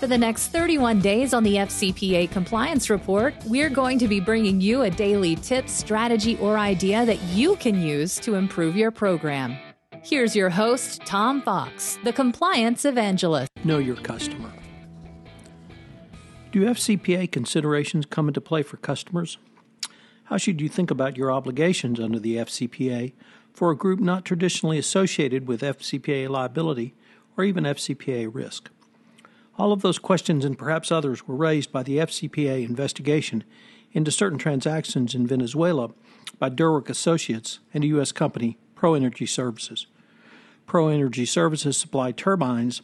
For the next 31 days on the FCPA Compliance Report, we're going to be bringing you a daily tip, strategy, or idea that you can use to improve your program. Here's your host, Tom Fox, the Compliance Evangelist. Know your customer. Do FCPA considerations come into play for customers? How should you think about your obligations under the FCPA for a group not traditionally associated with FCPA liability or even FCPA risk? All of those questions and perhaps others were raised by the FCPA investigation into certain transactions in Venezuela by Derwick Associates and a U.S. company, ProEnergy Services. ProEnergy Services supplied turbines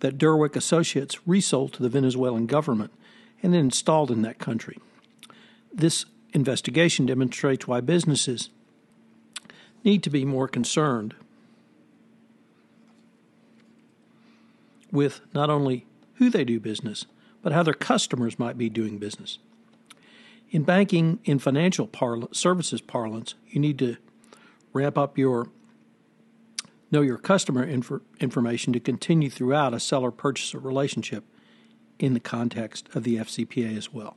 that Derwick Associates resold to the Venezuelan government and installed in that country. This investigation demonstrates why businesses need to be more concerned with not only who they do business, but how their customers might be doing business. In banking, in financial services parlance, you need to ramp up your know your customer inf- information to continue throughout a seller purchaser relationship in the context of the FCPA as well.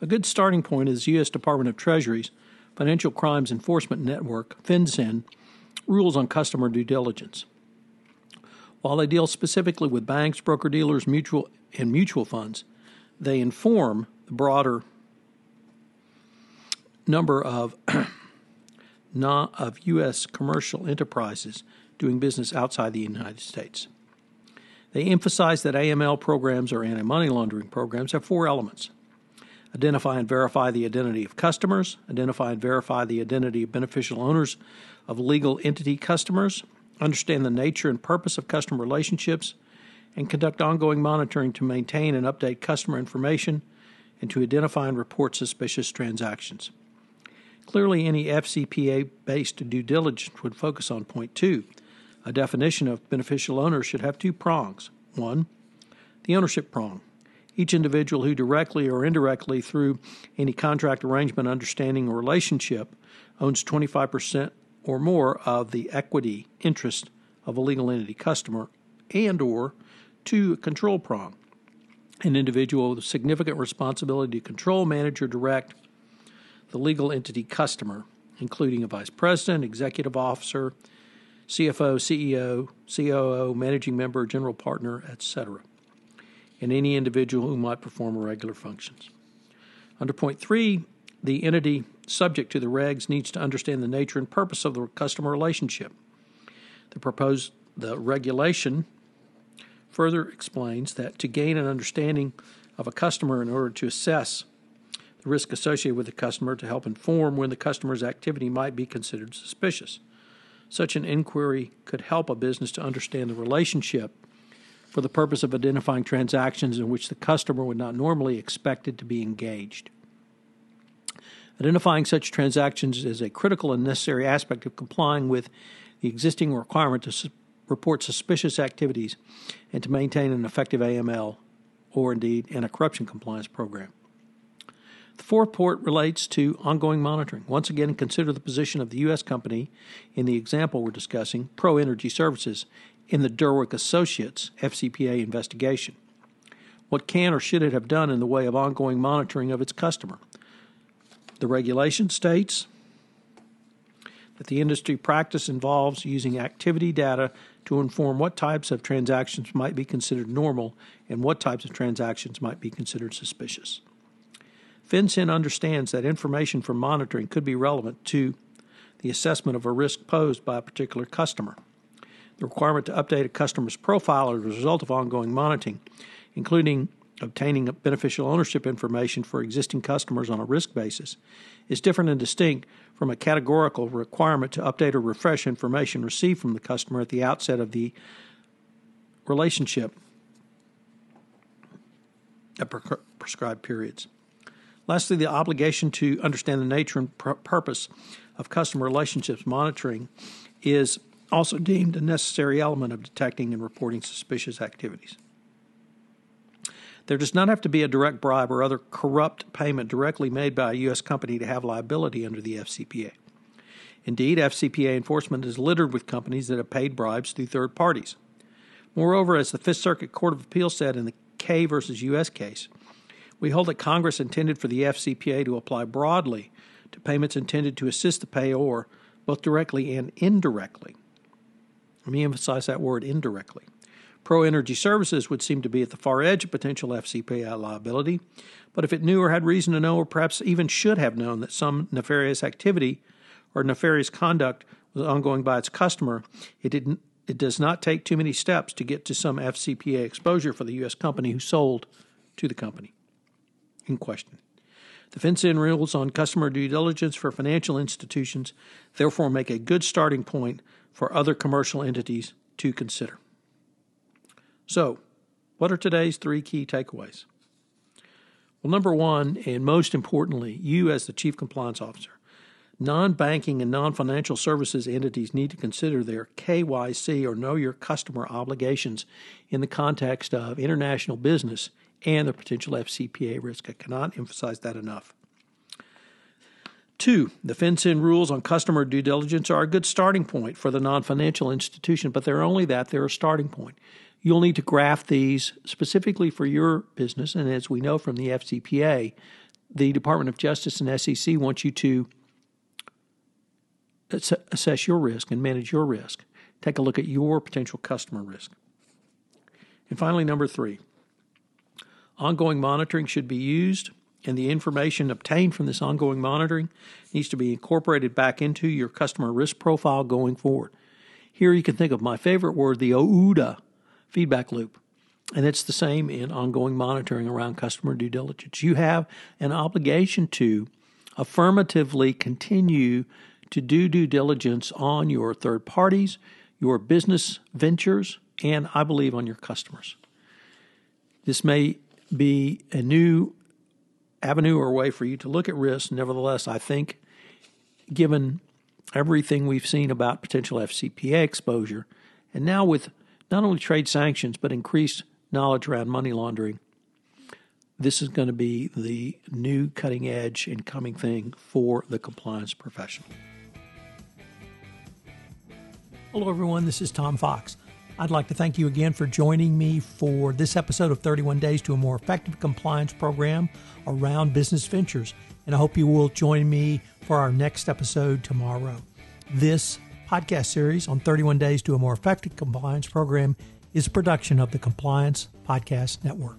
A good starting point is U.S. Department of Treasury's Financial Crimes Enforcement Network, FinCEN, rules on customer due diligence. While they deal specifically with banks, broker dealers, mutual and mutual funds, they inform the broader number of of U.S. commercial enterprises doing business outside the United States. They emphasize that AML programs or anti money laundering programs have four elements identify and verify the identity of customers, identify and verify the identity of beneficial owners of legal entity customers, understand the nature and purpose of customer relationships, and conduct ongoing monitoring to maintain and update customer information and to identify and report suspicious transactions. Clearly, any FCPA based due diligence would focus on point two. A definition of beneficial owner should have two prongs. One, the ownership prong. Each individual who directly or indirectly through any contract arrangement, understanding, or relationship owns 25% or more of the equity interest of a legal entity customer and or to control prong. An individual with significant responsibility to control manage or direct the legal entity customer including a vice president executive officer cfo ceo coo managing member general partner etc and any individual who might perform irregular functions. Under point 3 the entity subject to the regs needs to understand the nature and purpose of the customer relationship. The proposed the regulation further explains that to gain an understanding of a customer in order to assess the risk associated with the customer to help inform when the customer's activity might be considered suspicious. Such an inquiry could help a business to understand the relationship for the purpose of identifying transactions in which the customer would not normally expected to be engaged. Identifying such transactions is a critical and necessary aspect of complying with the existing requirement to su- report suspicious activities and to maintain an effective AML or indeed an corruption compliance program. The fourth point relates to ongoing monitoring. Once again, consider the position of the U.S. company in the example we're discussing, ProEnergy Services, in the Derwick Associates FCPA investigation. What can or should it have done in the way of ongoing monitoring of its customer? The regulation states that the industry practice involves using activity data to inform what types of transactions might be considered normal and what types of transactions might be considered suspicious. FinCEN understands that information from monitoring could be relevant to the assessment of a risk posed by a particular customer. The requirement to update a customer's profile as a result of ongoing monitoring, including obtaining beneficial ownership information for existing customers on a risk basis is different and distinct from a categorical requirement to update or refresh information received from the customer at the outset of the relationship at pre- prescribed periods. Lastly, the obligation to understand the nature and pr- purpose of customer relationships monitoring is also deemed a necessary element of detecting and reporting suspicious activities. There does not have to be a direct bribe or other corrupt payment directly made by a U.S. company to have liability under the FCPA. Indeed, FCPA enforcement is littered with companies that have paid bribes through third parties. Moreover, as the Fifth Circuit Court of Appeals said in the Kay versus U.S. case, we hold that Congress intended for the FCPA to apply broadly to payments intended to assist the payor, both directly and indirectly. Let me emphasize that word indirectly. ProEnergy Services would seem to be at the far edge of potential FCPA liability, but if it knew or had reason to know, or perhaps even should have known, that some nefarious activity or nefarious conduct was ongoing by its customer, it didn't. It does not take too many steps to get to some FCPA exposure for the U.S. company who sold to the company in question. The FinCEN rules on customer due diligence for financial institutions therefore make a good starting point for other commercial entities to consider. So, what are today's three key takeaways? Well, number one, and most importantly, you as the Chief Compliance Officer, non banking and non financial services entities need to consider their KYC or Know Your Customer obligations in the context of international business and the potential FCPA risk. I cannot emphasize that enough. Two, the FinCEN rules on customer due diligence are a good starting point for the non financial institution, but they're only that, they're a starting point. You'll need to graft these specifically for your business. And as we know from the FCPA, the Department of Justice and SEC want you to assess your risk and manage your risk. Take a look at your potential customer risk. And finally, number three ongoing monitoring should be used, and the information obtained from this ongoing monitoring needs to be incorporated back into your customer risk profile going forward. Here you can think of my favorite word, the OODA feedback loop. And it's the same in ongoing monitoring around customer due diligence. You have an obligation to affirmatively continue to do due diligence on your third parties, your business ventures, and I believe on your customers. This may be a new avenue or way for you to look at risk. Nevertheless, I think given everything we've seen about potential FCPA exposure, and now with not only trade sanctions, but increased knowledge around money laundering. This is going to be the new cutting edge and coming thing for the compliance professional. Hello, everyone. This is Tom Fox. I'd like to thank you again for joining me for this episode of 31 Days to a More Effective Compliance Program around business ventures. And I hope you will join me for our next episode tomorrow. This podcast series on 31 Days to a More Effective Compliance Program is a production of the Compliance Podcast Network.